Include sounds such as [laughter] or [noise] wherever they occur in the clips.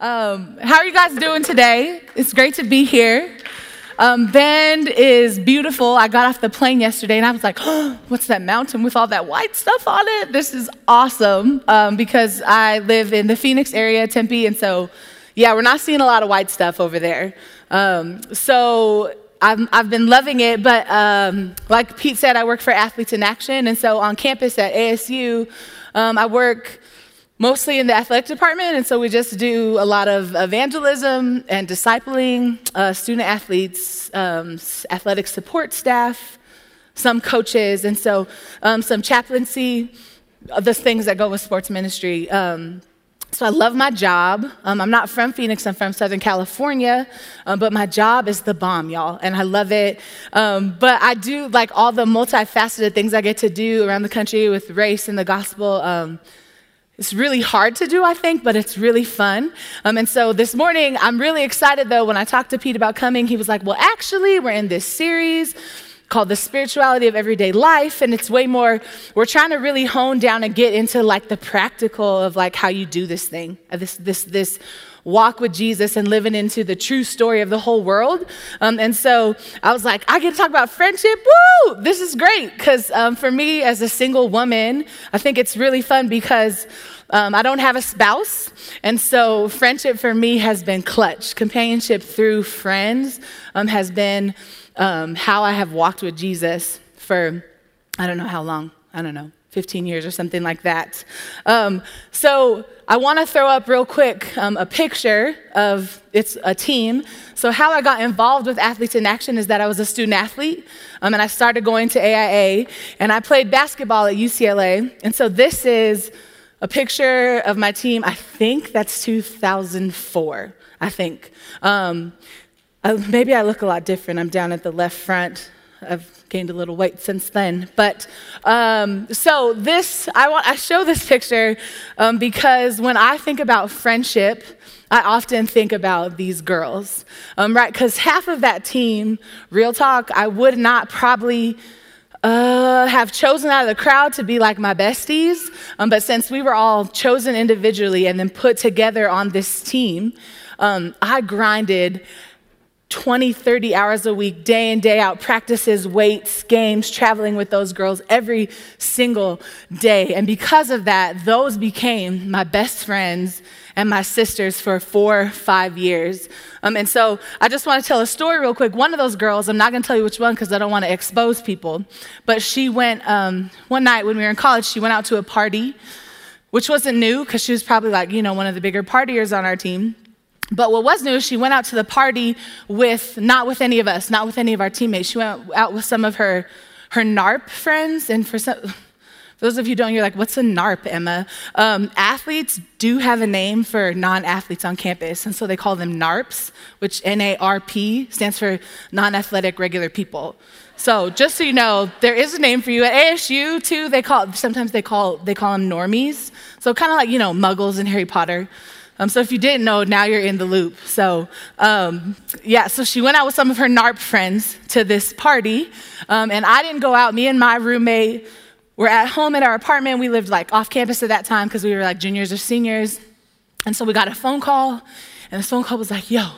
Um, how are you guys doing today? It's great to be here. Um, Bend is beautiful. I got off the plane yesterday and I was like, oh, [gasps] what's that mountain with all that white stuff on it? This is awesome um, because I live in the Phoenix area, Tempe, and so, yeah, we're not seeing a lot of white stuff over there. Um, so I've, I've, been loving it, but um, like Pete said, I work for Athletes in Action, and so on campus at ASU, um, I work mostly in the athletic department, and so we just do a lot of evangelism and discipling, uh, student athletes, um, athletic support staff, some coaches, and so um, some chaplaincy, the things that go with sports ministry. Um, so I love my job. Um, I'm not from Phoenix, I'm from Southern California, um, but my job is the bomb, y'all, and I love it. Um, but I do like all the multifaceted things I get to do around the country with race and the gospel. It's really hard to do, I think, but it's really fun. Um, and so this morning, I'm really excited though. When I talked to Pete about coming, he was like, Well, actually, we're in this series called The Spirituality of Everyday Life. And it's way more, we're trying to really hone down and get into like the practical of like how you do this thing, uh, this, this, this walk with Jesus and living into the true story of the whole world. Um, and so I was like, I get to talk about friendship. Woo! This is great. Because um, for me, as a single woman, I think it's really fun because. Um, I don't have a spouse, and so friendship for me has been clutch. Companionship through friends um, has been um, how I have walked with Jesus for I don't know how long. I don't know, 15 years or something like that. Um, so I want to throw up real quick um, a picture of it's a team. So how I got involved with Athletes in Action is that I was a student athlete, um, and I started going to AIA, and I played basketball at UCLA. And so this is a picture of my team. I think that's 2004. I think. Um, uh, maybe I look a lot different. I'm down at the left front. I've gained a little weight since then. But um, so this, I want I show this picture um, because when I think about friendship, I often think about these girls, um, right? Because half of that team, real talk, I would not probably. Uh, have chosen out of the crowd to be like my besties, um, but since we were all chosen individually and then put together on this team, um, I grinded 20, 30 hours a week, day in, day out, practices, weights, games, traveling with those girls every single day. And because of that, those became my best friends and my sisters for four, five years. Um, and so I just want to tell a story real quick. One of those girls, I'm not going to tell you which one because I don't want to expose people, but she went, um, one night when we were in college, she went out to a party, which wasn't new because she was probably like, you know, one of the bigger partiers on our team. But what was new, she went out to the party with, not with any of us, not with any of our teammates. She went out with some of her, her NARP friends. And for, some, for those of you who don't, you're like, what's a NARP, Emma? Um, athletes do have a name for non athletes on campus. And so they call them NARPs, which N A R P stands for non athletic regular people. So just so you know, there is a name for you at ASU too. They call sometimes they call they call them normies. So kind of like you know muggles in Harry Potter. Um, so if you didn't know, now you're in the loop. So um, yeah, so she went out with some of her NARP friends to this party, um, and I didn't go out. Me and my roommate were at home at our apartment. We lived like off campus at that time because we were like juniors or seniors, and so we got a phone call, and the phone call was like, "Yo,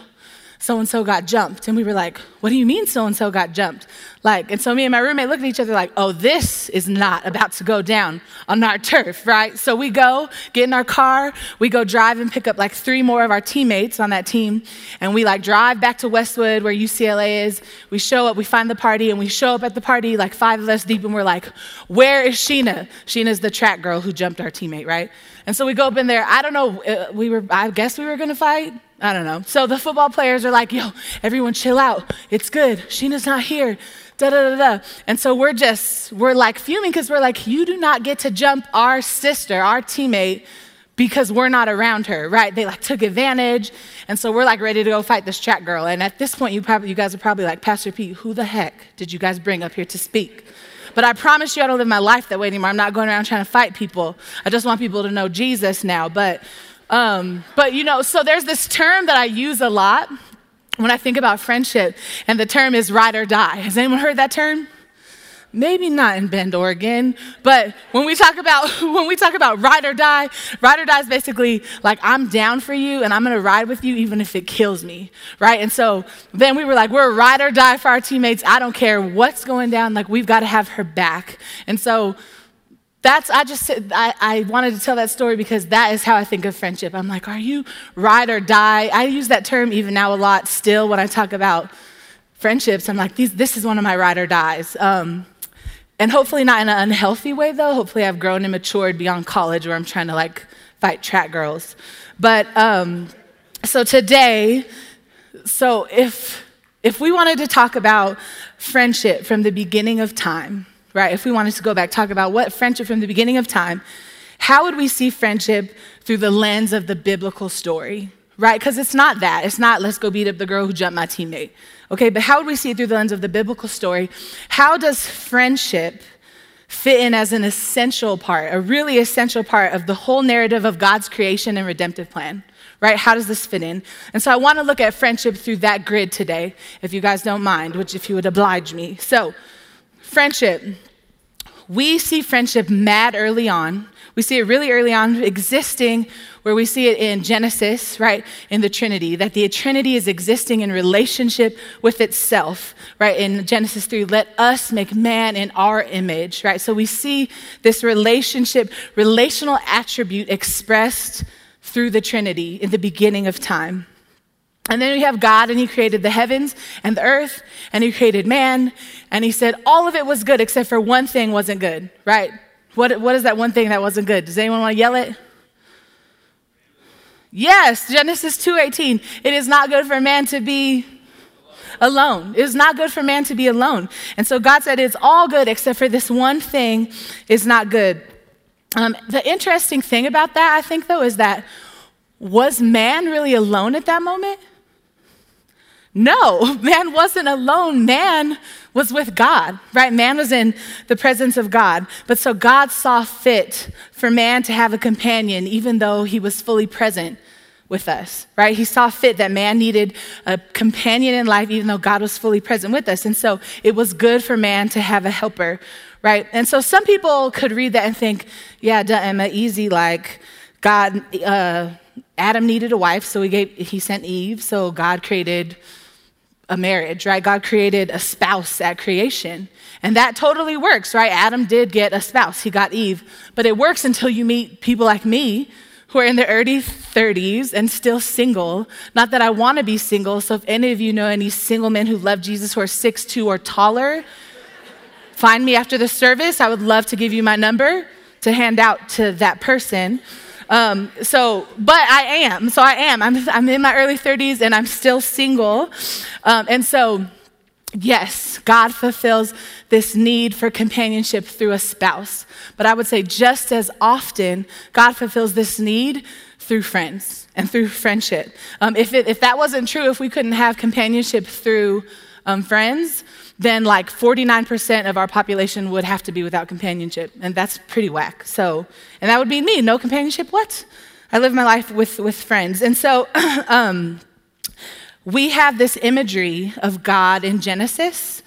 so and so got jumped. And we were like, what do you mean so and so got jumped? Like, and so me and my roommate looked at each other like, oh, this is not about to go down on our turf, right? So we go, get in our car, we go drive and pick up like three more of our teammates on that team. And we like drive back to Westwood where UCLA is. We show up, we find the party, and we show up at the party like five of us deep, and we're like, where is Sheena? Sheena's the track girl who jumped our teammate, right? And so we go up in there. I don't know, uh, we were, I guess we were gonna fight. I don't know. So the football players are like, yo, everyone chill out. It's good. Sheena's not here. Da da da da. And so we're just, we're like fuming because we're like, you do not get to jump our sister, our teammate, because we're not around her, right? They like took advantage. And so we're like ready to go fight this track girl. And at this point, you probably, you guys are probably like, Pastor Pete, who the heck did you guys bring up here to speak? But I promise you, I don't live my life that way anymore. I'm not going around trying to fight people. I just want people to know Jesus now. But um, but you know, so there's this term that I use a lot when I think about friendship, and the term is ride or die. Has anyone heard that term? maybe not in Bend, Oregon, but when we talk about [laughs] when we talk about ride or die, ride or die is basically like I'm down for you and I'm gonna ride with you even if it kills me, right? And so then we were like, we're ride or die for our teammates. I don't care what's going down, like we've got to have her back. And so that's i just I, I wanted to tell that story because that is how i think of friendship. I'm like are you ride or die? I use that term even now a lot still when i talk about friendships. I'm like this is one of my ride or dies. Um, and hopefully not in an unhealthy way though. Hopefully i've grown and matured beyond college where i'm trying to like fight track girls. But um, so today so if if we wanted to talk about friendship from the beginning of time right? If we wanted to go back, talk about what friendship from the beginning of time, how would we see friendship through the lens of the biblical story, right? Because it's not that. It's not, let's go beat up the girl who jumped my teammate, okay? But how would we see it through the lens of the biblical story? How does friendship fit in as an essential part, a really essential part of the whole narrative of God's creation and redemptive plan? right? How does this fit in? And so I want to look at friendship through that grid today, if you guys don't mind, which if you would oblige me. So, Friendship. We see friendship mad early on. We see it really early on existing, where we see it in Genesis, right, in the Trinity, that the Trinity is existing in relationship with itself, right, in Genesis 3, let us make man in our image, right? So we see this relationship, relational attribute expressed through the Trinity in the beginning of time. And then we have God, and He created the heavens and the earth, and He created man, and He said all of it was good except for one thing wasn't good, right? What, what is that one thing that wasn't good? Does anyone want to yell it? Yes, Genesis 2:18. It is not good for man to be alone. It is not good for man to be alone. And so God said it's all good except for this one thing is not good. Um, the interesting thing about that, I think, though, is that was man really alone at that moment? No, [laughs] man wasn't alone. Man was with God, right? Man was in the presence of God. But so God saw fit for man to have a companion, even though he was fully present with us, right? He saw fit that man needed a companion in life, even though God was fully present with us. And so it was good for man to have a helper, right? And so some people could read that and think, yeah, duh, Emma, easy, like God, uh, Adam needed a wife, so he, gave, he sent Eve, so God created a marriage, right? God created a spouse at creation. And that totally works, right? Adam did get a spouse, he got Eve. But it works until you meet people like me who are in their early 30s and still single. Not that I want to be single, so if any of you know any single men who love Jesus who are 6'2 or taller, find me after the service. I would love to give you my number to hand out to that person. Um, so, but I am. So I am. I'm, I'm in my early 30s and I'm still single. Um, and so, yes, God fulfills this need for companionship through a spouse. But I would say just as often, God fulfills this need through friends and through friendship. Um, if, it, if that wasn't true, if we couldn't have companionship through um, friends, then like 49% of our population would have to be without companionship. And that's pretty whack. So, and that would be me. No companionship? What? I live my life with, with friends. And so, [clears throat] um, we have this imagery of God in Genesis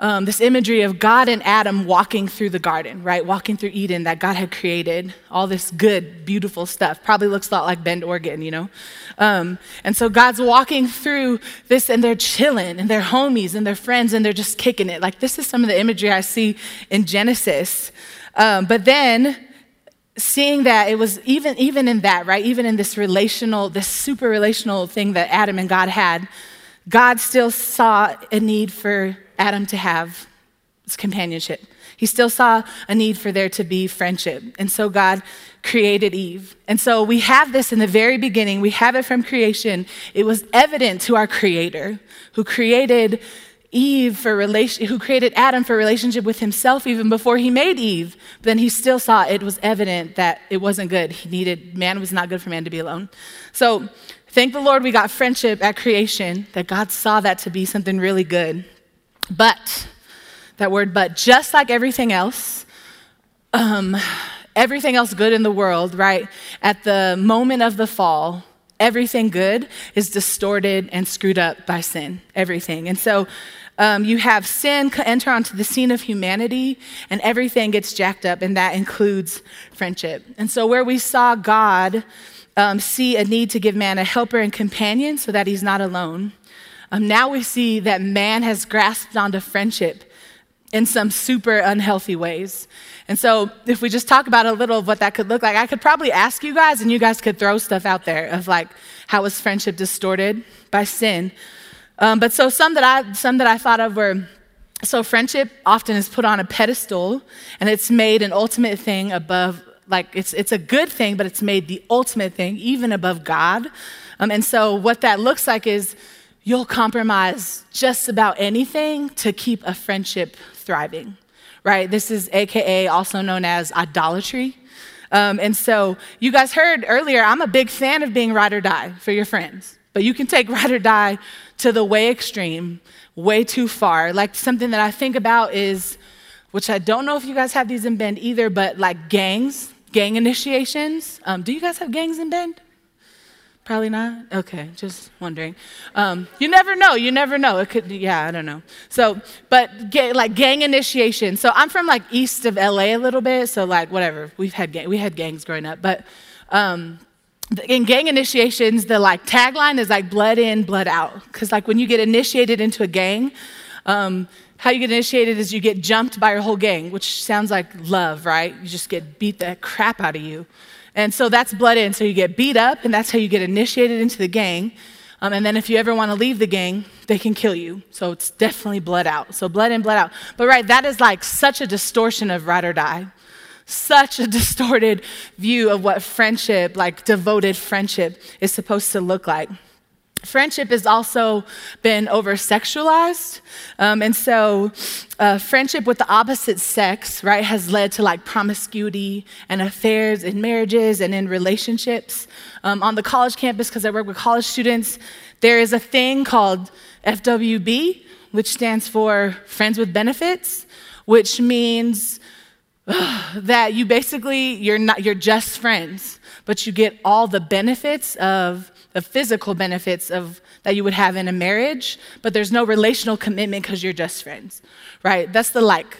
um, this imagery of God and Adam walking through the garden, right? Walking through Eden that God had created, all this good, beautiful stuff. Probably looks a lot like Bend, Oregon, you know? Um, and so God's walking through this and they're chilling and they're homies and they're friends and they're just kicking it. Like, this is some of the imagery I see in Genesis. Um, but then, seeing that it was even even in that right even in this relational this super relational thing that adam and god had god still saw a need for Adam to have companionship. He still saw a need for there to be friendship. And so God created Eve. And so we have this in the very beginning. We have it from creation. It was evident to our creator who created Eve for relation who created Adam for relationship with himself even before he made Eve. But then he still saw it was evident that it wasn't good. He needed man was not good for man to be alone. So thank the Lord we got friendship at creation, that God saw that to be something really good. But, that word but, just like everything else, um, everything else good in the world, right? At the moment of the fall, everything good is distorted and screwed up by sin, everything. And so um, you have sin enter onto the scene of humanity, and everything gets jacked up, and that includes friendship. And so, where we saw God um, see a need to give man a helper and companion so that he's not alone, um, now we see that man has grasped onto friendship in some super unhealthy ways. And so, if we just talk about a little of what that could look like, I could probably ask you guys, and you guys could throw stuff out there of like, how is friendship distorted by sin? Um, but so some that I some that I thought of were so friendship often is put on a pedestal and it's made an ultimate thing above like it's it's a good thing, but it's made the ultimate thing even above God. Um, and so what that looks like is you'll compromise just about anything to keep a friendship thriving, right? This is AKA also known as idolatry. Um, and so you guys heard earlier, I'm a big fan of being ride or die for your friends, but you can take [laughs] ride or die to the way extreme, way too far. Like something that I think about is, which I don't know if you guys have these in Bend either, but like gangs, gang initiations. Um, do you guys have gangs in Bend? Probably not. Okay, just wondering. Um, you never know. You never know. It could. Yeah, I don't know. So, but ga- like gang initiation. So I'm from like east of LA a little bit. So like whatever. We've had we had gangs growing up, but um, in gang initiations, the like tagline is like blood in, blood out. Because like when you get initiated into a gang, um, how you get initiated is you get jumped by your whole gang, which sounds like love, right? You just get beat the crap out of you. And so that's blood in. So you get beat up, and that's how you get initiated into the gang. Um, and then if you ever want to leave the gang, they can kill you. So it's definitely blood out. So blood in, blood out. But right, that is like such a distortion of ride or die such a [laughs] distorted view of what friendship, like devoted friendship, is supposed to look like. Friendship has also been over sexualized. Um, and so, uh, friendship with the opposite sex, right, has led to like promiscuity and affairs in marriages and in relationships. Um, on the college campus, because I work with college students, there is a thing called FWB, which stands for Friends with Benefits, which means [sighs] that you basically you're not you're just friends, but you get all the benefits of the physical benefits of that you would have in a marriage, but there's no relational commitment because you're just friends. Right? That's the like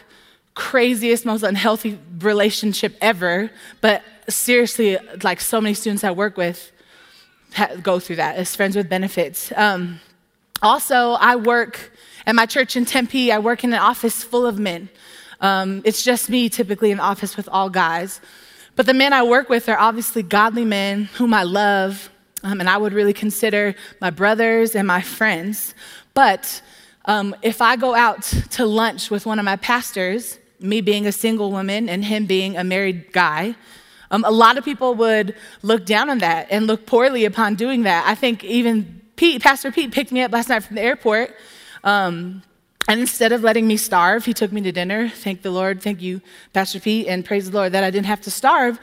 craziest, most unhealthy relationship ever. But seriously, like so many students I work with go through that as friends with benefits. Um, also, I work at my church in Tempe. I work in an office full of men. Um, it's just me typically in office with all guys. But the men I work with are obviously godly men whom I love, um, and I would really consider my brothers and my friends. But um, if I go out to lunch with one of my pastors, me being a single woman and him being a married guy, um, a lot of people would look down on that and look poorly upon doing that. I think even Pete, Pastor Pete picked me up last night from the airport. Um, and instead of letting me starve, he took me to dinner. Thank the Lord. Thank you, Pastor Pete, and praise the Lord that I didn't have to starve.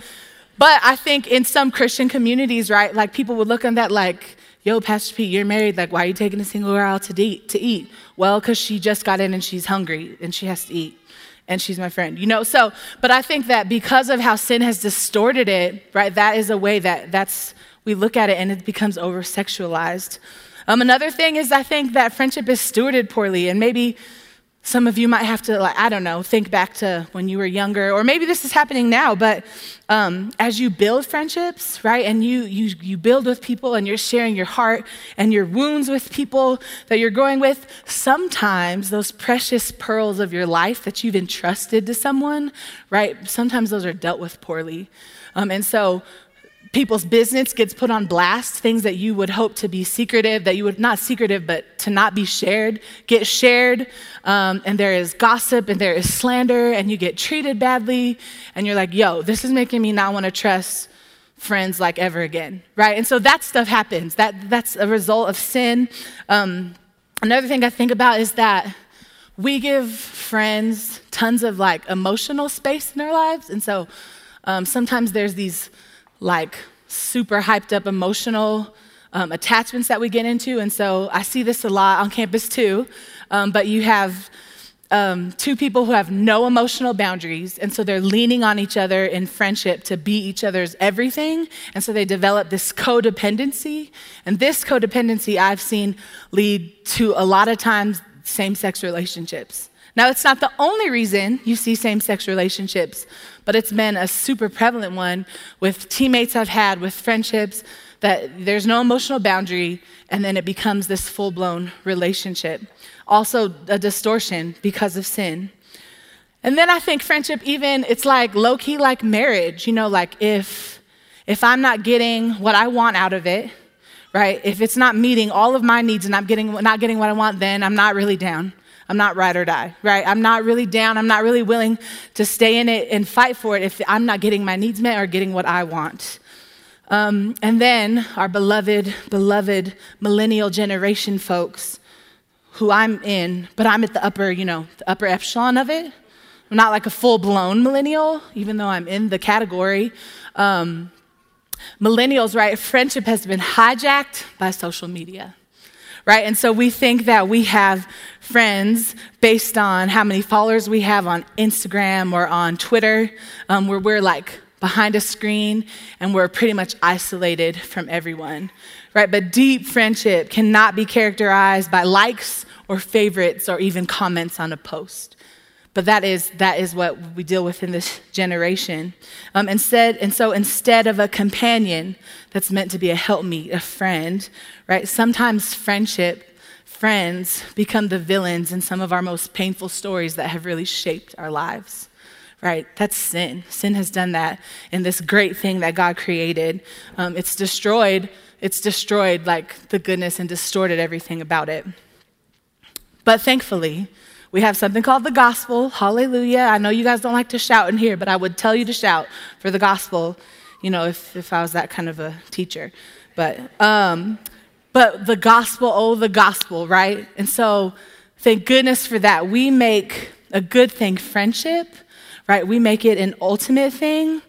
But I think in some Christian communities, right, like people would look on that like, yo, Pastor Pete, you're married. Like, why are you taking a single girl out to eat? To eat? Well, because she just got in and she's hungry and she has to eat. And she's my friend, you know? So, but I think that because of how sin has distorted it, right, that is a way that that's, we look at it and it becomes over sexualized. Um, another thing is, I think that friendship is stewarded poorly, and maybe some of you might have to, like, I don't know, think back to when you were younger, or maybe this is happening now, but um, as you build friendships, right, and you, you, you build with people and you're sharing your heart and your wounds with people that you're growing with, sometimes those precious pearls of your life that you've entrusted to someone, right, sometimes those are dealt with poorly. Um, and so people's business gets put on blast, things that you would hope to be secretive, that you would not secretive, but to not be shared, get shared. Um, and there is gossip and there is slander, and you get treated badly. And you're like, yo, this is making me not want to trust friends like ever again, right? And so that stuff happens. That, that's a result of sin. Um, another thing I think about is that we give friends tons of like emotional space in our lives. And so um, sometimes there's these like super hyped up emotional um, attachments that we get into. And so I see this a lot on campus too. Um, but you have um, two people who have no emotional boundaries, and so they're leaning on each other in friendship to be each other's everything. And so they develop this codependency. And this codependency I've seen lead to a lot of times same sex relationships. Now, it's not the only reason you see same sex relationships, but it's been a super prevalent one with teammates I've had, with friendships, that there's no emotional boundary, and then it becomes this full blown relationship also a distortion because of sin. And then I think friendship even it's like low key like marriage, you know, like if if I'm not getting what I want out of it, right? If it's not meeting all of my needs and I'm getting not getting what I want, then I'm not really down. I'm not ride or die, right? I'm not really down. I'm not really willing to stay in it and fight for it if I'm not getting my needs met or getting what I want. Um, and then our beloved, beloved millennial generation folks who I'm in, but I'm at the upper, you know, the upper echelon of it. I'm not like a full blown millennial, even though I'm in the category. Um, millennials, right? Friendship has been hijacked by social media, right? And so we think that we have friends based on how many followers we have on Instagram or on Twitter, um, where we're like behind a screen and we're pretty much isolated from everyone, right? But deep friendship cannot be characterized by likes or favorites or even comments on a post. But that is, that is what we deal with in this generation. Um, instead, and so instead of a companion that's meant to be a helpmeet, a friend, right? Sometimes friendship, friends become the villains in some of our most painful stories that have really shaped our lives right? That's sin. Sin has done that in this great thing that God created. Um, it's destroyed, it's destroyed like the goodness and distorted everything about it. But thankfully, we have something called the gospel. Hallelujah. I know you guys don't like to shout in here, but I would tell you to shout for the gospel, you know, if, if I was that kind of a teacher. But, um, but the gospel, oh, the gospel, right? And so thank goodness for that. We make a good thing friendship right? We make it an ultimate thing,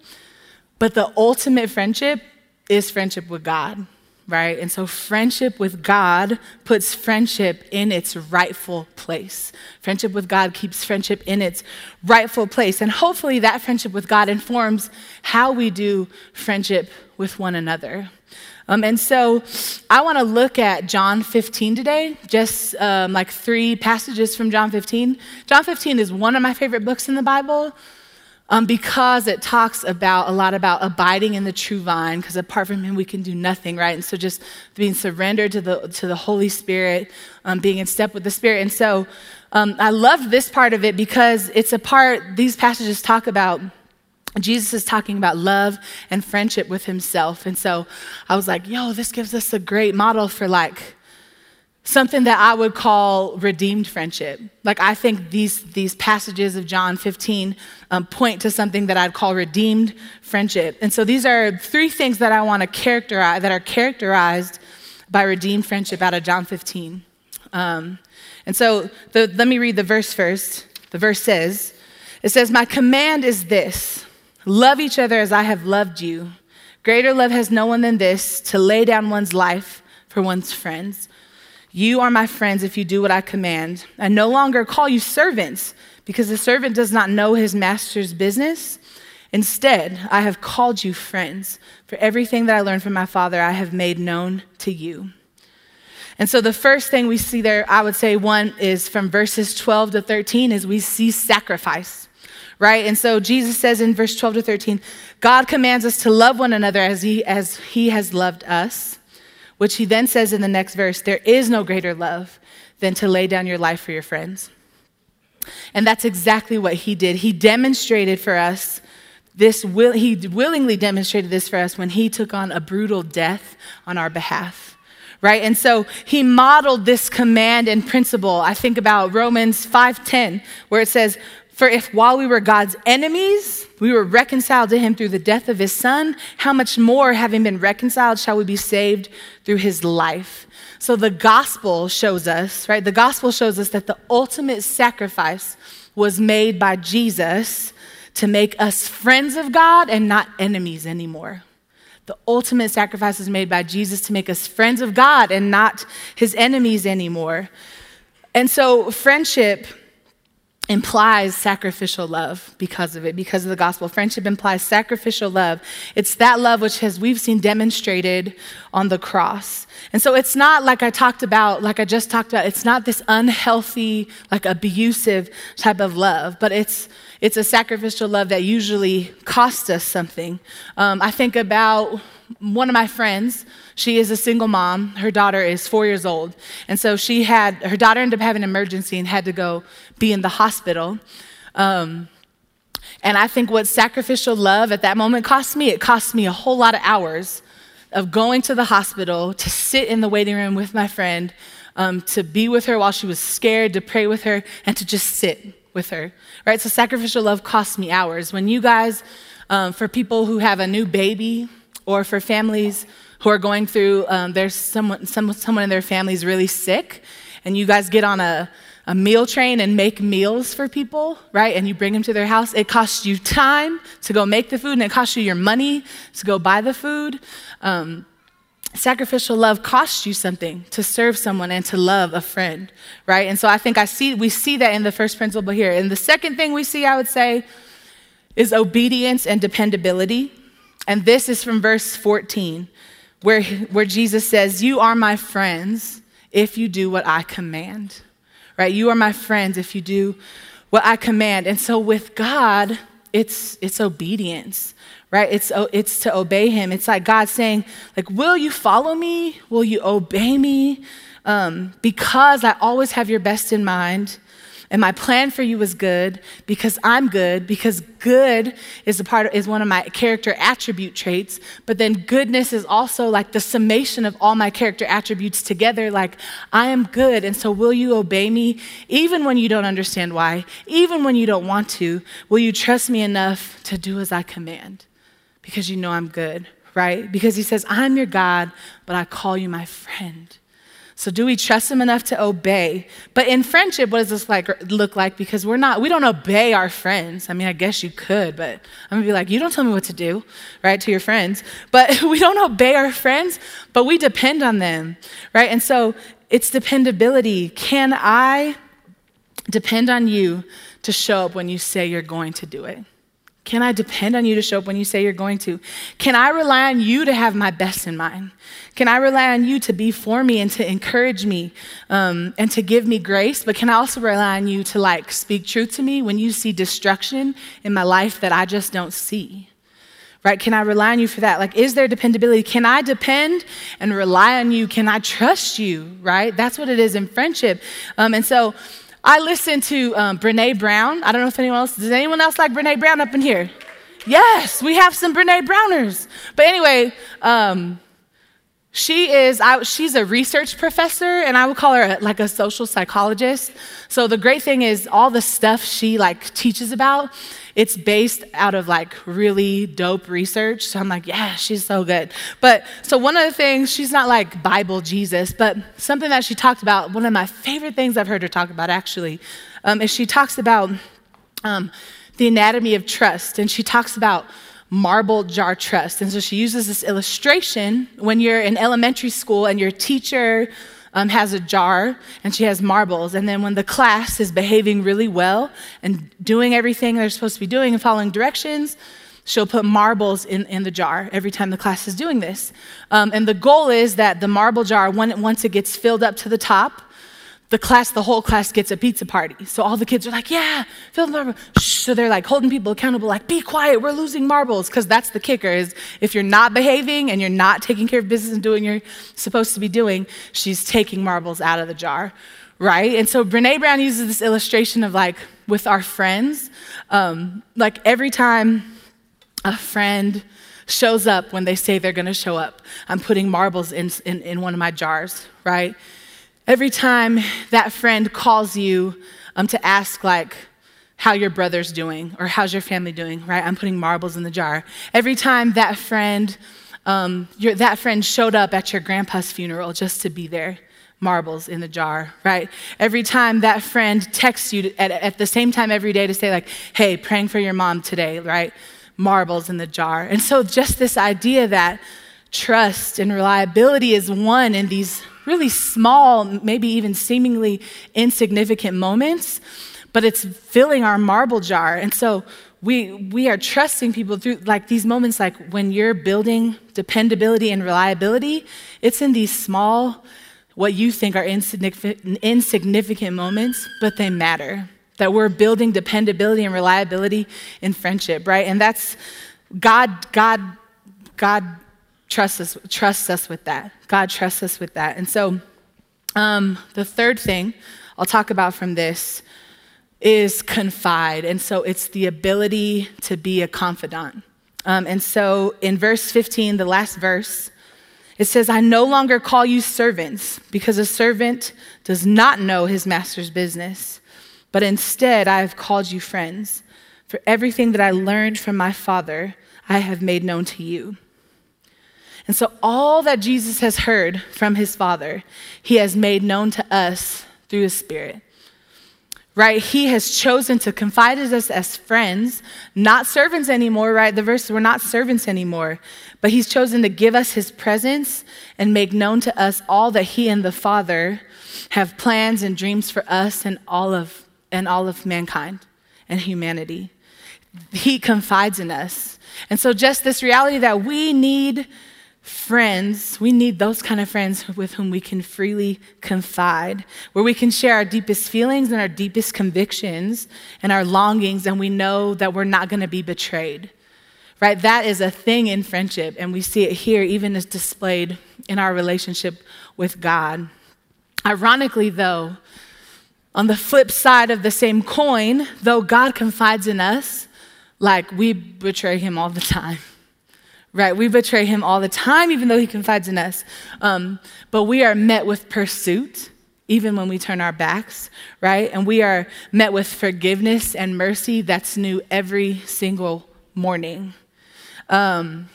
but the ultimate friendship is friendship with God, right? And so friendship with God puts friendship in its rightful place. Friendship with God keeps friendship in its rightful place. And hopefully that friendship with God informs how we do friendship with one another. Um, and so I want to look at John 15 today, just um, like three passages from John 15. John 15 is one of my favorite books in the Bible. Um, because it talks about a lot about abiding in the true vine, because apart from Him we can do nothing, right? And so just being surrendered to the to the Holy Spirit, um, being in step with the Spirit. And so um, I love this part of it because it's a part these passages talk about Jesus is talking about love and friendship with himself. And so I was like, yo, this gives us a great model for like something that I would call redeemed friendship. Like I think these, these passages of John 15 um, point to something that I'd call redeemed friendship. And so these are three things that I want to characterize, that are characterized by redeemed friendship out of John 15. Um, and so the, let me read the verse first. The verse says, it says, My command is this Love each other as I have loved you. Greater love has no one than this to lay down one's life for one's friends. You are my friends if you do what I command. I no longer call you servants because the servant does not know his master's business. Instead, I have called you friends. For everything that I learned from my Father, I have made known to you. And so the first thing we see there, I would say one is from verses 12 to 13, is we see sacrifice right? And so Jesus says in verse 12 to 13, God commands us to love one another as he, as he has loved us, which he then says in the next verse, there is no greater love than to lay down your life for your friends. And that's exactly what he did. He demonstrated for us this, will, he willingly demonstrated this for us when he took on a brutal death on our behalf right and so he modeled this command and principle i think about romans 5.10 where it says for if while we were God's enemies, we were reconciled to him through the death of his son, how much more, having been reconciled, shall we be saved through his life? So the gospel shows us, right? The gospel shows us that the ultimate sacrifice was made by Jesus to make us friends of God and not enemies anymore. The ultimate sacrifice was made by Jesus to make us friends of God and not his enemies anymore. And so, friendship implies sacrificial love because of it, because of the gospel. Friendship implies sacrificial love. It's that love which has we've seen demonstrated on the cross. And so it's not like I talked about, like I just talked about, it's not this unhealthy, like abusive type of love, but it's it's a sacrificial love that usually costs us something. Um, I think about one of my friends, she is a single mom. Her daughter is four years old. And so she had, her daughter ended up having an emergency and had to go be in the hospital. Um, and I think what sacrificial love at that moment cost me, it cost me a whole lot of hours of going to the hospital to sit in the waiting room with my friend, um, to be with her while she was scared, to pray with her, and to just sit with her. Right? So sacrificial love cost me hours. When you guys, um, for people who have a new baby, or for families who are going through, um, there's someone, some, someone in their family is really sick, and you guys get on a, a meal train and make meals for people, right? And you bring them to their house. It costs you time to go make the food, and it costs you your money to go buy the food. Um, sacrificial love costs you something to serve someone and to love a friend, right? And so I think I see we see that in the first principle here. And the second thing we see, I would say, is obedience and dependability. And this is from verse 14, where, where Jesus says, You are my friends if you do what I command. Right? You are my friends if you do what I command. And so with God, it's, it's obedience, right? It's, it's to obey Him. It's like God saying, like, will you follow me? Will you obey me? Um, because I always have your best in mind and my plan for you is good because I'm good, because good is a part of, is one of my character attribute traits. But then goodness is also like the summation of all my character attributes together. Like I am good, and so will you obey me even when you don't understand why, even when you don't want to? Will you trust me enough to do as I command? Because you know I'm good, right? Because he says, I'm your God, but I call you my friend. So do we trust him enough to obey? But in friendship, what does this like look like? Because we're not, we don't obey our friends. I mean, I guess you could, but I'm gonna be like, you don't tell me what to do, right? To your friends. But [laughs] we don't obey our friends, but we depend on them, right? And so it's dependability. Can I depend on you to show up when you say you're going to do it? Can I depend on you to show up when you say you're going to? Can I rely on you to have my best in mind? Can I rely on you to be for me and to encourage me um, and to give me grace? But can I also rely on you to like speak truth to me when you see destruction in my life that I just don't see? Right? Can I rely on you for that? Like, is there dependability? Can I depend and rely on you? Can I trust you? Right? That's what it is in friendship. Um, and so, I listened to um, Brene Brown. I don't know if anyone else, does anyone else like Brene Brown up in here? Yes, we have some Brene Browners. But anyway, um, she is, I, she's a research professor, and I would call her a, like a social psychologist. So the great thing is all the stuff she like teaches about it's based out of like really dope research. So I'm like, yeah, she's so good. But so one of the things, she's not like Bible Jesus, but something that she talked about, one of my favorite things I've heard her talk about actually, um, is she talks about um, the anatomy of trust. And she talks about marble jar trust. And so she uses this illustration when you're in elementary school and your teacher um, has a jar and she has marbles. And then when the class is behaving really well and doing everything they're supposed to be doing and following directions, she'll put marbles in, in the jar every time the class is doing this. Um, and the goal is that the marble jar, when, once it gets filled up to the top, the class, the whole class gets a pizza party. So all the kids are like, yeah, fill the marble. So they're like holding people accountable, like, be quiet, we're losing marbles. Because that's the kicker is if you're not behaving and you're not taking care of business and doing what you're supposed to be doing, she's taking marbles out of the jar, right? And so Brene Brown uses this illustration of like with our friends, um, like every time a friend shows up when they say they're gonna show up, I'm putting marbles in, in, in one of my jars, right? Every time that friend calls you um, to ask, like, how your brother's doing or how's your family doing, right? I'm putting marbles in the jar. Every time that friend, um, your, that friend showed up at your grandpa's funeral just to be there, marbles in the jar, right? Every time that friend texts you at, at the same time every day to say, like, hey, praying for your mom today, right? Marbles in the jar. And so just this idea that trust and reliability is one in these really small, maybe even seemingly insignificant moments, but it's filling our marble jar. And so we, we are trusting people through like these moments, like when you're building dependability and reliability, it's in these small, what you think are insignificant, insignificant moments, but they matter. That we're building dependability and reliability in friendship, right? And that's God, God, God trusts us, trusts us with that. God trusts us with that. And so um, the third thing I'll talk about from this is confide. And so it's the ability to be a confidant. Um, and so in verse 15, the last verse, it says, I no longer call you servants because a servant does not know his master's business, but instead I have called you friends. For everything that I learned from my Father, I have made known to you. And so all that Jesus has heard from his Father, he has made known to us through his Spirit right? He has chosen to confide in us as friends, not servants anymore, right? The verse, we're not servants anymore, but he's chosen to give us his presence and make known to us all that he and the Father have plans and dreams for us and all of and all of mankind and humanity. He confides in us. And so just this reality that we need friends, we need those kind of friends with whom we can freely confide, where we can share our deepest feelings and our deepest convictions and our longings, and we know that we're not going to be betrayed. Right? That is a thing in friendship, and we see it here even as displayed in our relationship with God. Ironically, though, on the flip side of the same coin, though God confides in us, like we betray him all the [laughs] time right? We betray him all the time, even though he confides in us. Um, but we are met with pursuit, even when we turn our backs, right? And we are met with forgiveness and mercy that's new every single morning. Um,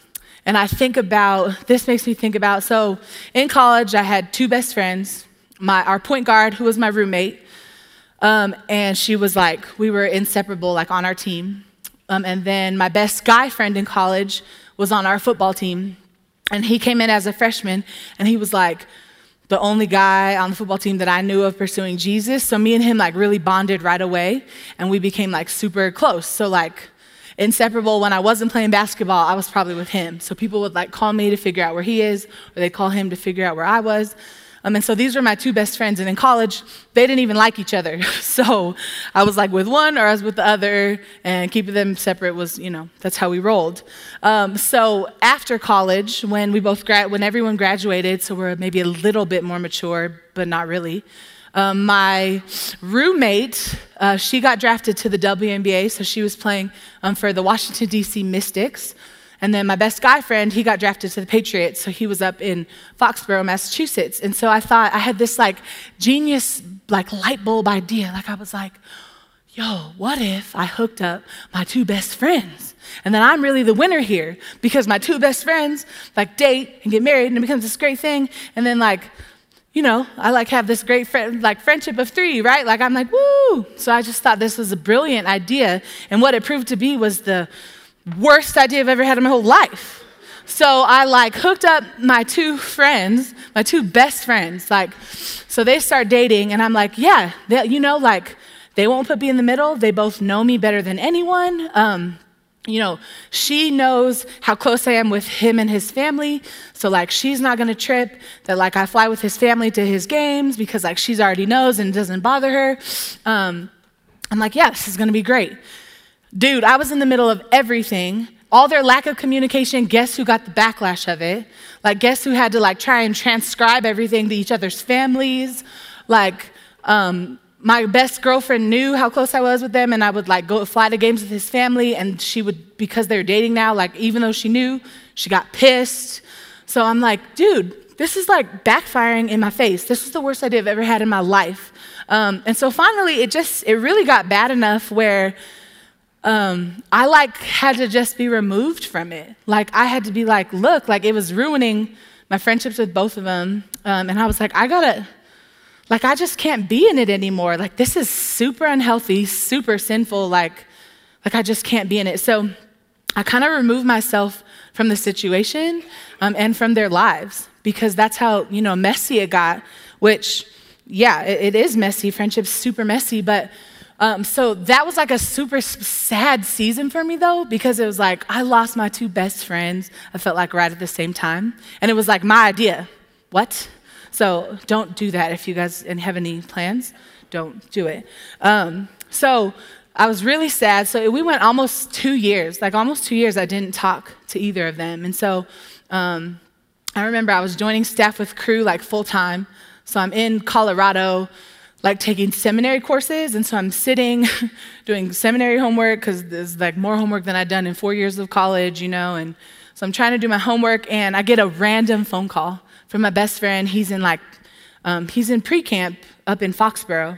and I think about, this makes me think about, so in college, I had two best friends. My, our point guard, who was my roommate, um, and she was like, we were inseparable, like on our team. Um, and then my best guy friend in college was on our football team, and he came in as a freshman, and he was like the only guy on the football team that I knew of pursuing Jesus. So me and him like really bonded right away, and we became like super close. So like inseparable. When I wasn't playing basketball, I was probably with him. So people would like call me to figure out where he is, or they'd call him to figure out where I was. Um, and so these were my two best friends. And in college, they didn't even like each other. [laughs] so I was like with one or I was with the other, and keeping them separate was, you know, that's how we rolled. Um, so after college, when we both, gra- when everyone graduated, so we're maybe a little bit more mature, but not really. Um, my roommate, uh, she got drafted to the WNBA, so she was playing um, for the Washington, D.C. Mystics. And then my best guy friend, he got drafted to the Patriots, so he was up in Foxborough, Massachusetts. And so I thought I had this like genius, like light bulb idea. Like I was like, yo, what if I hooked up my two best friends? And then I'm really the winner here because my two best friends like date and get married and it becomes this great thing. And then like, you know, I like have this great friend, like friendship of three, right? Like I'm like, woo. So I just thought this was a brilliant idea. And what it proved to be was the worst idea I've ever had in my whole life. So I like hooked up my two friends, my two best friends. Like, so they start dating, and I'm like, yeah, they, you know, like they won't put me in the middle. They both know me better than anyone. Um, you know, she knows how close I am with him and his family. So, like, she's not gonna trip that, like, I fly with his family to his games because, like, she's already knows and it doesn't bother her. Um, I'm like, yeah, this is gonna be great. Dude, I was in the middle of everything. All their lack of communication, guess who got the backlash of it? Like, guess who had to like try and transcribe everything to each other's families? Like, um, my best girlfriend knew how close I was with them, and I would like go fly to games with his family, and she would, because they're dating now, like, even though she knew, she got pissed. So I'm like, dude, this is like backfiring in my face. This is the worst idea I've ever had in my life. Um, and so finally, it just, it really got bad enough where um, I like had to just be removed from it. Like I had to be like, look, like it was ruining my friendships with both of them. Um, and I was like, I gotta, like I just can't be in it anymore. Like this is super unhealthy, super sinful. Like, like I just can't be in it. So I kind of removed myself from the situation um, and from their lives because that's how you know messy it got. Which, yeah, it, it is messy. Friendship's super messy, but Um, so that was like a super sad season for me though, because it was like I lost my two best friends. I felt like right at the same time. And it was like my idea. What? So don't do that if you guys have any plans. Don't do it. Um, so I was really sad. So we went almost two years, like almost two years, I didn't talk to either of them. And so um, I remember I was joining staff with Cru like full time. So I'm in Colorado like taking seminary courses, and so I'm sitting [laughs] doing seminary homework because there's like more homework than I'd done in four years of college, you know, and so I'm trying to do my homework, and I get a random phone call from my best friend. He's in like, um, he's in pre-camp up in Foxborough,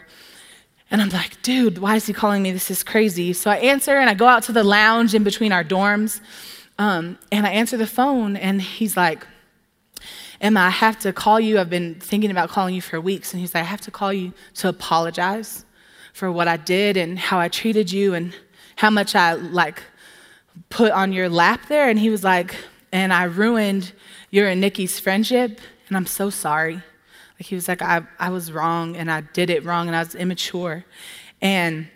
and I'm like, dude, why is he calling me? This is crazy. So I answer, and I go out to the lounge in between our dorms, um, and I answer the phone, and he's like, Emma, I have to call you. I've been thinking about calling you for weeks. And he's like, I have to call you to apologize for what I did and how I treated you and how much I like put on your lap there. And he was like, and I ruined your and Nikki's friendship. And I'm so sorry. Like he was like, I, I was wrong and I did it wrong and I was immature. And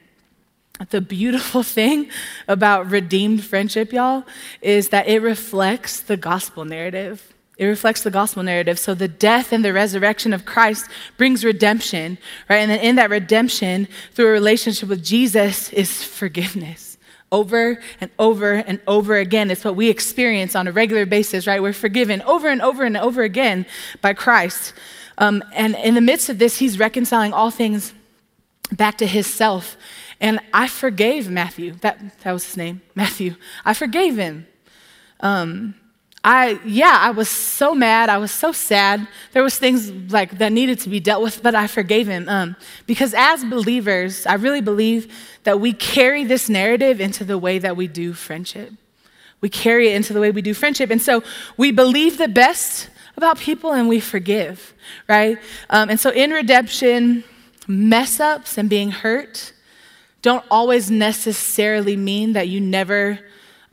the beautiful [laughs] thing about redeemed friendship, y'all, is that it reflects the gospel narrative. It reflects the gospel narrative. So the death and the resurrection of Christ brings redemption, right? And then in that redemption, through a relationship with Jesus, is forgiveness. Over and over and over again. It's what we experience on a regular basis, right? We're forgiven over and over and over again by Christ. Um, and in the midst of this, he's reconciling all things back to his self. And I forgave Matthew. That, that was his name, Matthew. I forgave him. Um, I, yeah, I was so mad. I was so sad. There was things like that needed to be dealt with, but I forgave him. Um, because as believers, I really believe that we carry this narrative into the way that we do friendship. We carry it into the way we do friendship. And so we believe the best about people and we forgive, right? Um, and so in redemption, mess ups and being hurt don't always necessarily mean that you never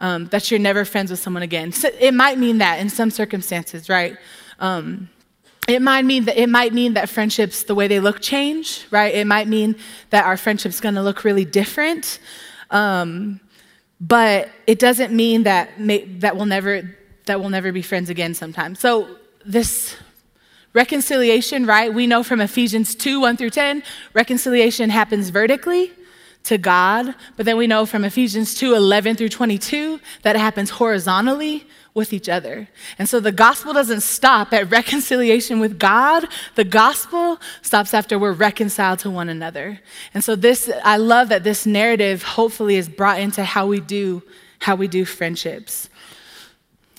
um, that you're never friends with someone again. So it might mean that in some circumstances, right? Um, it might mean that it might mean that friendships, the way they look, change, right? It might mean that our friendship's going to look really different, um, but it doesn't mean that may, that we'll never that we'll never be friends again. Sometimes, so this reconciliation, right? We know from Ephesians two one through ten, reconciliation happens vertically to God, but then we know from Ephesians 2 11 through 22 that it happens horizontally with each other. And so the gospel doesn't stop at reconciliation with God. The gospel stops after we're reconciled to one another. And so this, I love that this narrative hopefully is brought into how we do, how we do friendships.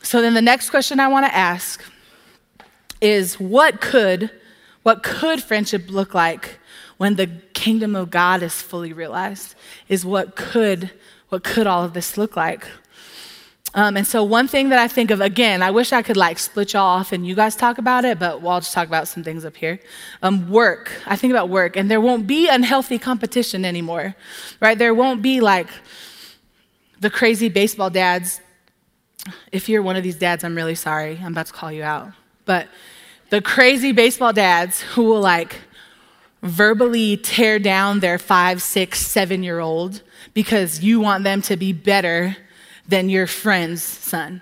So then the next question I want to ask is what could, what could friendship look like when the kingdom of God is fully realized, is what could, what could all of this look like? Um, and so one thing that I think of, again, I wish I could like split y'all off and you guys talk about it, but we'll I'll just talk about some things up here. Um, work. I think about work, and there won't be unhealthy competition anymore, right? There won't be like the crazy baseball dads. If you're one of these dads, I'm really sorry. I'm about to call you out. But the crazy baseball dads who will like verbally tear down their five, six, seven year old because you want them to be better than your friend's son,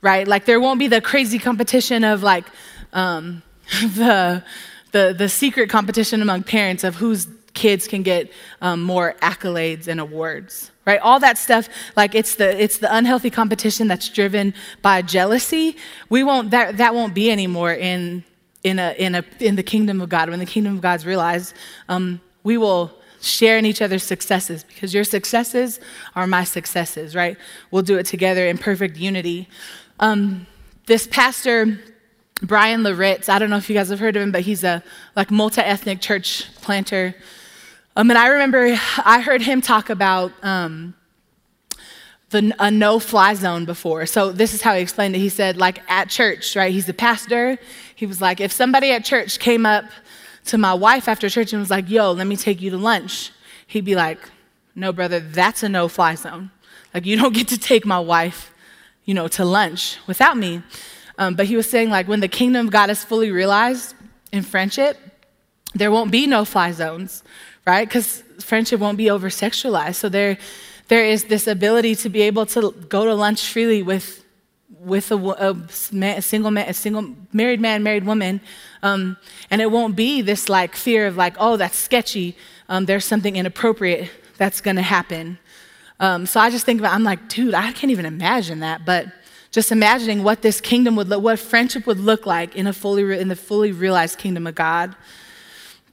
right? Like there won't be the crazy competition of like um, [laughs] the, the, the secret competition among parents of whose kids can get um, more accolades and awards right all that stuff like it's the it's the unhealthy competition that's driven by jealousy we won't that that won't be anymore in in, a, in, a, in the kingdom of God, when the kingdom of God's realized, um, we will share in each other's successes because your successes are my successes, right? We'll do it together in perfect unity. Um, this pastor, Brian Loritts, I don't know if you guys have heard of him, but he's a like multi-ethnic church planter. Um, and I remember I heard him talk about um, the, a no-fly zone before. So this is how he explained it. He said, like at church, right? He's a pastor. He was like, if somebody at church came up to my wife after church and was like, yo, let me take you to lunch, he'd be like, no, brother, that's a no fly zone. Like, you don't [laughs] get to take my wife, you know, to lunch without me. Um, but he was saying, like, when the kingdom of God is fully realized in friendship, there won't be no fly zones, right? Because friendship won't be over sexualized. So there, there is this ability to be able to go to lunch freely with with a, a, single man, a single married man, married woman, um, and it won't be this like fear of like, oh, that's sketchy. Um, there's something inappropriate that's going to happen. Um, so I just think about, I'm like, dude, I can't even imagine that. But just imagining what this kingdom would look, what friendship would look like in a fully in the fully realized kingdom of God.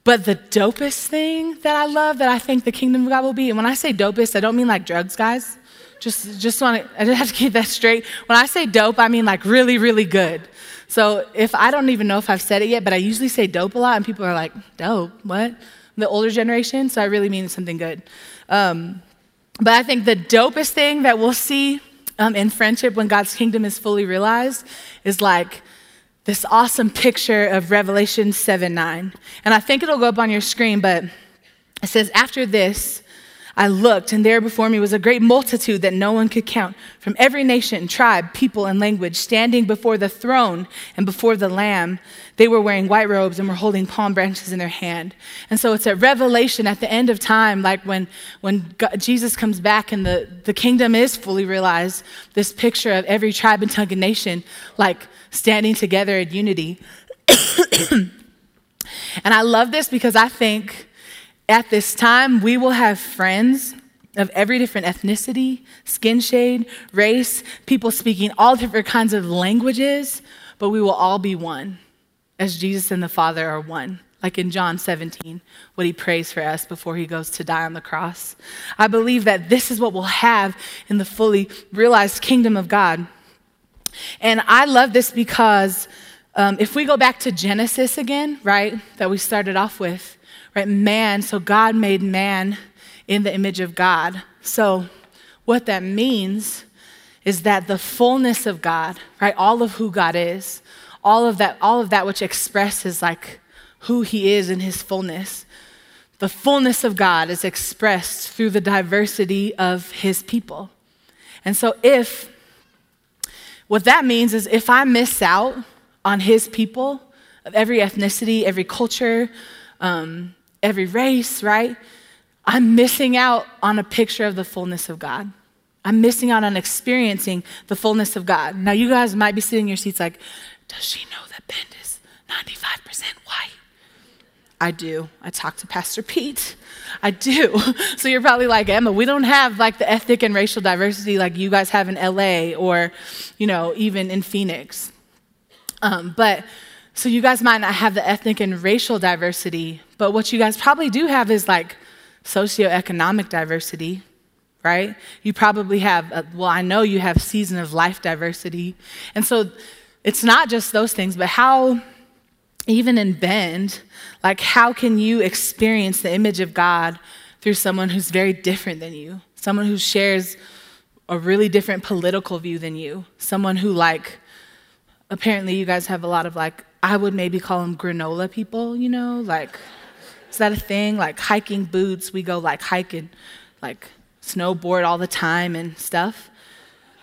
But the dopest thing that I love that I think the kingdom of God will be, and when I say dopest, I don't mean like drugs, guys. Just, just want to, I just have to keep that straight. When I say dope, I mean like really, really good. So if I don't even know if I've said it yet, but I usually say dope a lot, and people are like, dope, what? The older generation, so I really mean something good. Um, but I think the dopest thing that we'll see um, in friendship when God's kingdom is fully realized is like this awesome picture of Revelation 7 9. And I think it'll go up on your screen, but it says, After this, I looked, and there before me was a great multitude that no one could count, from every nation, tribe, people, and language, standing before the throne and before the Lamb. They were wearing white robes and were holding palm branches in their hand. And so it's a revelation at the end of time, like when, when God, Jesus comes back and the, the kingdom is fully realized, this picture of every tribe and tongue and nation, like standing together in unity. [coughs] and I love this because I think at this time we will have friends of every different ethnicity, skin shade, race, people speaking all different kinds of languages, but we will all be one as Jesus and the Father are one. Like in John 17, what he prays for us before he goes to die on the cross. I believe that this is what we'll have in the fully realized kingdom of God. And I love this because um, if we go back to Genesis again, right, that we started off with, right, man, so God made man in the image of God. So what that means is that the fullness of God, right, all of who God is, all of that, all of that which expresses like who he is in his fullness, the fullness of God is expressed through the diversity of his people. And so if what that means is if I miss out on his people of every ethnicity, every culture, um, every race, right? I'm missing out on a picture of the fullness of God. I'm missing out on experiencing the fullness of God. Now, you guys might be sitting in your seats like, does she know that Bend is 95% white? I do. I talked to Pastor Pete. I do. [laughs] So you're probably like, Emma, we don't have like the ethnic and racial diversity like you guys have in LA or, you know, even in Phoenix. Um, but so you guys might not have the ethnic and racial diversity, but what you guys probably do have is like socioeconomic diversity, right? You probably have, a, well, I know you have season of life diversity. And so it's not just those things, but how even in Bend, like how can you experience the image of God through someone who's very different than you? Someone who shares a really different political view than you. Someone who like apparently you guys have a lot of like I would maybe call them granola people, you know, like is that a thing? Like hiking boots, we go like hiking like snowboard all the time and stuff.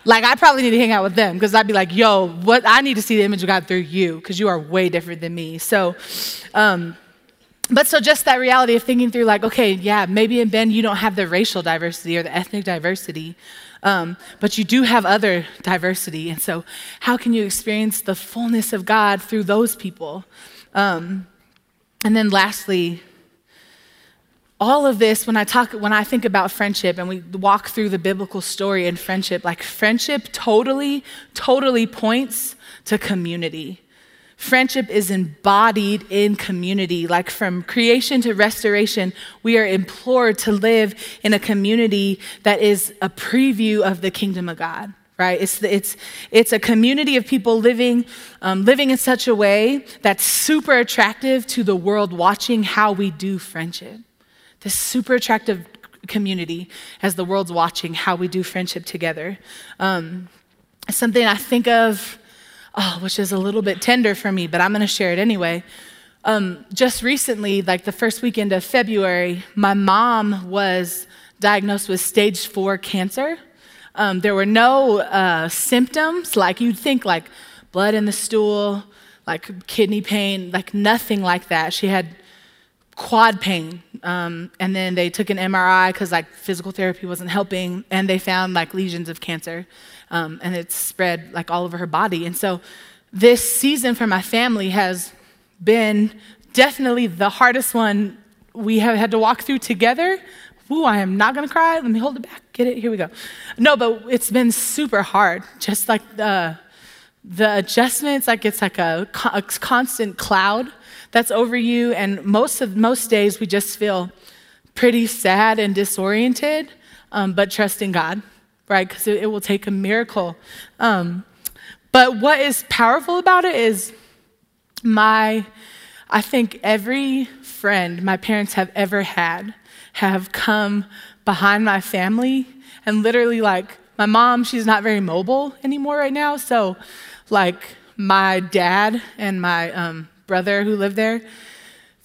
Like, I probably need to hang out with them because I'd be like, yo, what? I need to see the image of God through you because you are way different than me. So, um, but so just that reality of thinking through, like, okay, yeah, maybe in Bend you don't have the racial diversity or the ethnic diversity, um, but you do have other diversity. And so, how can you experience the fullness of God through those people? Um, and then, lastly, all of this when i talk when i think about friendship and we walk through the biblical story in friendship like friendship totally totally points to community friendship is embodied in community. Like from creation to restoration we are implored to live in a community that is a preview of the kingdom of god right? It's, it's, it's a community of people living um, living in such a way that's super attractive to the world watching how we do friendship. This super attractive community as the world's watching how we do friendship together. Um, something I think of, oh, which is a little bit tender for me, but I'm going to share it anyway. Um, just recently, like the first weekend of February, my mom was diagnosed with stage four cancer. Um, there were no uh, symptoms like you'd think, like blood in the stool, like kidney pain, like nothing like that. She had quad pain. Um, and then they took an MRI because like physical therapy wasn't helping, and they found like lesions of cancer, um, and it spread like all over her body. And so this season for my family has been definitely the hardest one we have had to walk through together. Ooh, I am not gonna cry. Let me hold it back. Get it? Here we go. No, but it's been super hard. Just like the the adjustments, like it's like a, a constant cloud that's over you. And most of most days we just feel pretty sad and disoriented, um, but trusting God, right? Because it, it, will take a miracle. Um, but what is powerful about it is my, I think every friend my parents have ever had have come behind my family and literally like my mom, she's not very mobile anymore right now. So, like, my dad and my um, brother who lived there,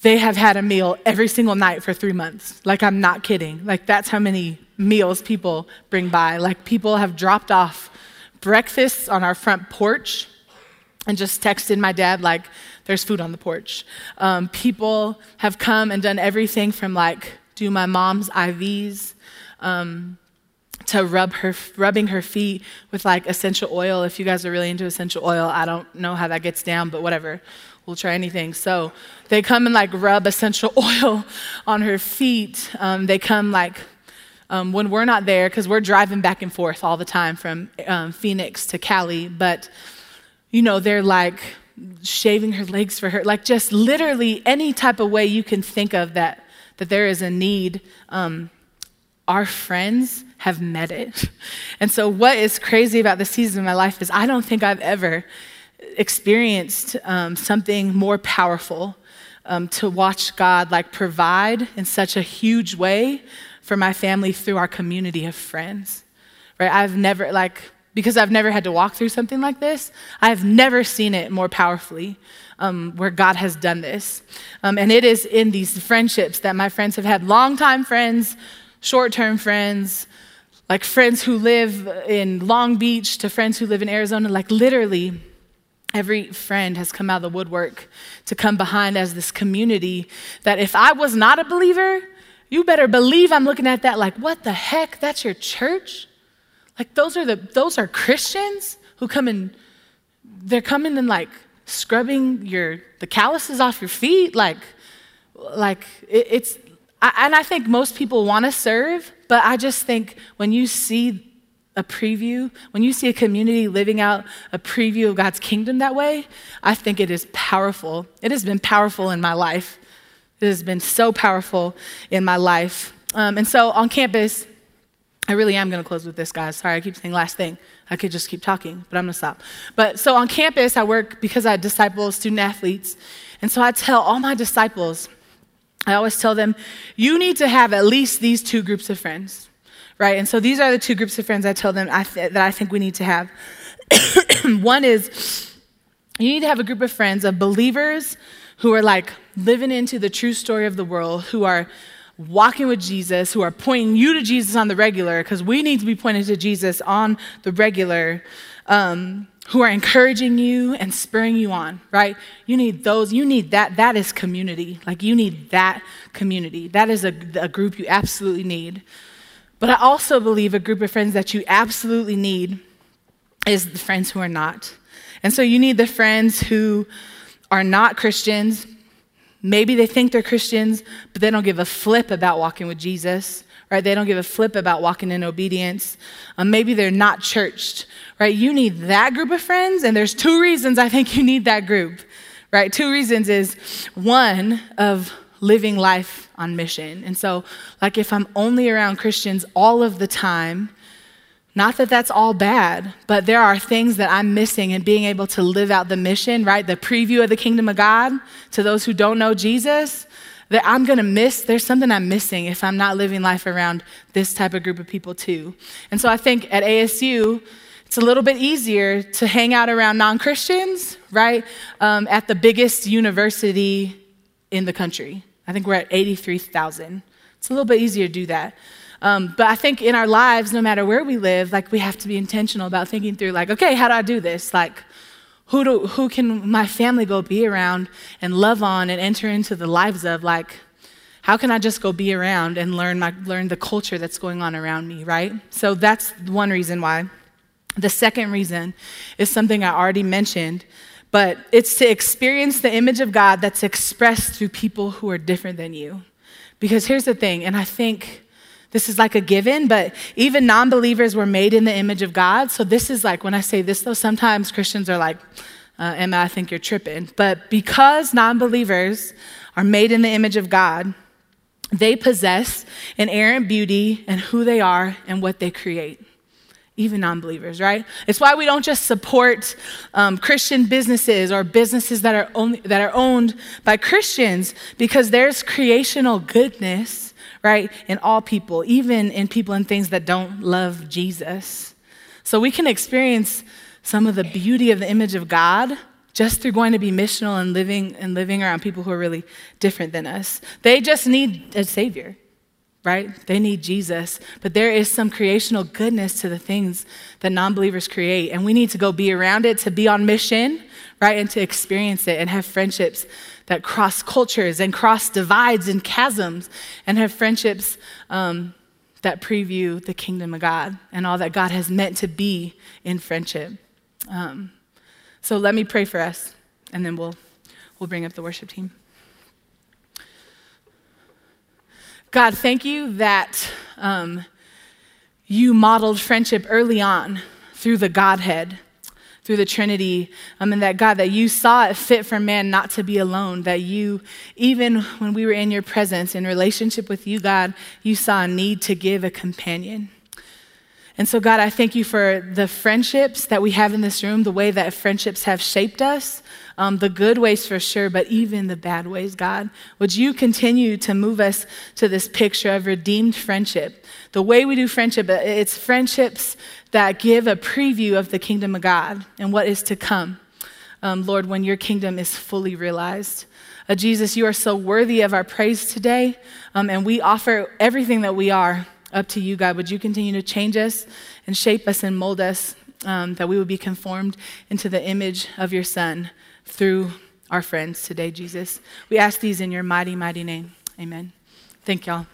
they have had a meal every single night for three months. Like, I'm not kidding. Like, that's how many meals people bring by. Like, people have dropped off breakfasts on our front porch and just texted my dad, like, there's food on the porch. Um, people have come and done everything from, like, do my mom's IVs. Um, to rub her, rubbing her feet with like essential oil. If you guys are really into essential oil, I don't know how that gets down, but whatever. We'll try anything. So they come and like rub essential [laughs] oil on her feet. Um, they come like um, when we're not there because we're driving back and forth all the time from um, Phoenix to Cali. But you know, they're like shaving her legs for her, like just literally any type of way you can think of that that there is a need. Um, our friends have met it. [laughs] And so, what is crazy about the season of my life is I don't think I've ever experienced um, something more powerful um, to watch God like provide in such a huge way for my family through our community of friends. Right? I've never like because I've never had to walk through something like this. I've never seen it more powerfully. Um, where God has done this. Um, and it is in these friendships that my friends have had longtime friends, short term friends, like friends who live in Long Beach to friends who live in Arizona, like literally Every friend has come out of the woodwork to come behind as this community that if I was not a believer, you better believe I'm looking at that like, what the heck? That's your church? Like those are the those are Christians who come in, they're coming and like scrubbing your the calluses off your feet, like like it, it's I, and I think most people want to serve, but I just think when you see a preview, when you see a community living out a preview of God's kingdom that way, I think it is powerful. It has been powerful in my life. It has been so powerful in my life. Um, and so on campus, I really am going to close with this, guys. Sorry, I keep saying last thing. I could just keep talking, but I'm going to stop. But so on campus, I work because I disciple student athletes. And so I tell all my disciples, I always tell them, you need to have at least these two groups of friends right? And so these are the two groups of friends I tell them I th- that I think we need to have. [coughs] One is you need to have a group of friends of believers who are like living into the true story of the world, who are walking with Jesus, who are pointing you to Jesus on the regular, because we need to be pointed to Jesus on the regular, um, who are encouraging you and spurring you on, right? You need those, you need that. That is community. Like you need that community. That is a, a group you absolutely need. But I also believe a group of friends that you absolutely need is the friends who are not. And so you need the friends who are not Christians. Maybe they think they're Christians, but they don't give a flip about walking with Jesus, right? They don't give a flip about walking in obedience. Um, maybe they're not churched, right? You need that group of friends, and there's two reasons I think you need that group, right? Two reasons is one of living life on mission. And so, like, if I'm only around Christians all of the time, not that that's all bad, but there are things that I'm missing in being able to live out the mission, right? The preview of the kingdom of God to those who don't know Jesus, that I'm gonna miss. There's something I'm missing if I'm not living life around this type of group of people too. And so I think at ASU, it's a little bit easier to hang out around non Christians, right? Um, at the biggest university in the country. I think we're at 83,000. It's a little bit easier to do that. Um, but I think in our lives, no matter where we live, like we have to be intentional about thinking through, like, okay, how do I do this? Like, who, do, who can my family go be around and love on and enter into the lives of? Like, how can I just go be around and learn, my, learn the culture that's going on around me, right? So that's one reason why. The second reason is something I already mentioned, but it's to experience the image of God that's expressed through people who are different than you. Because here's the thing, and I think this is like a given, but even non believers were made in the image of God. So this is like, when I say this though, sometimes Christians are like, uh, Emma, I think you're tripping. But because non believers are made in the image of God, they possess inerrant beauty and who they are and what they create even non believers, right? It's why we don't just support um, Christian businesses or businesses that are, only, that are owned by Christians because there's creational goodness, right, in all people, even in people and things that don't love Jesus. So we can experience some of the beauty of the image of God just through going to be missional and living and living around people who are really different than us. They just need a savior right? They need Jesus. But there is some creational goodness to the things that non believers create. And we need to go be around it, to be on mission, right? And to experience it and have friendships that cross cultures and cross divides and chasms and have friendships um, that preview the kingdom of God and all that God has meant to be in friendship. Um, so let me pray for us, and then we'll, we'll bring up the worship team. God, thank you that um, you modeled friendship early on through the Godhead, through the Trinity, um, and that God, that you saw it fit for man not to be alone, that you, even when we were in your presence, in relationship with you, God, you saw a need to give a companion. And so, God, I thank you for the friendships that we have in this room, the way that friendships have shaped us, um, the good ways for sure, but even the bad ways, God. Would you continue to move us to this picture of redeemed friendship? The way we do friendship, uh, it's friendships that give a preview of the kingdom of God and what is to come, um, Lord, when your kingdom is fully realized. Uh, Jesus, you are so worthy of our praise today, um, and we offer everything that we are up to you, God. Would you continue to change us and shape us and mold us um, that we would be conformed into the image of your Son? Through our friends today, Jesus. We ask these in your mighty, mighty name. Amen. Thank y'all.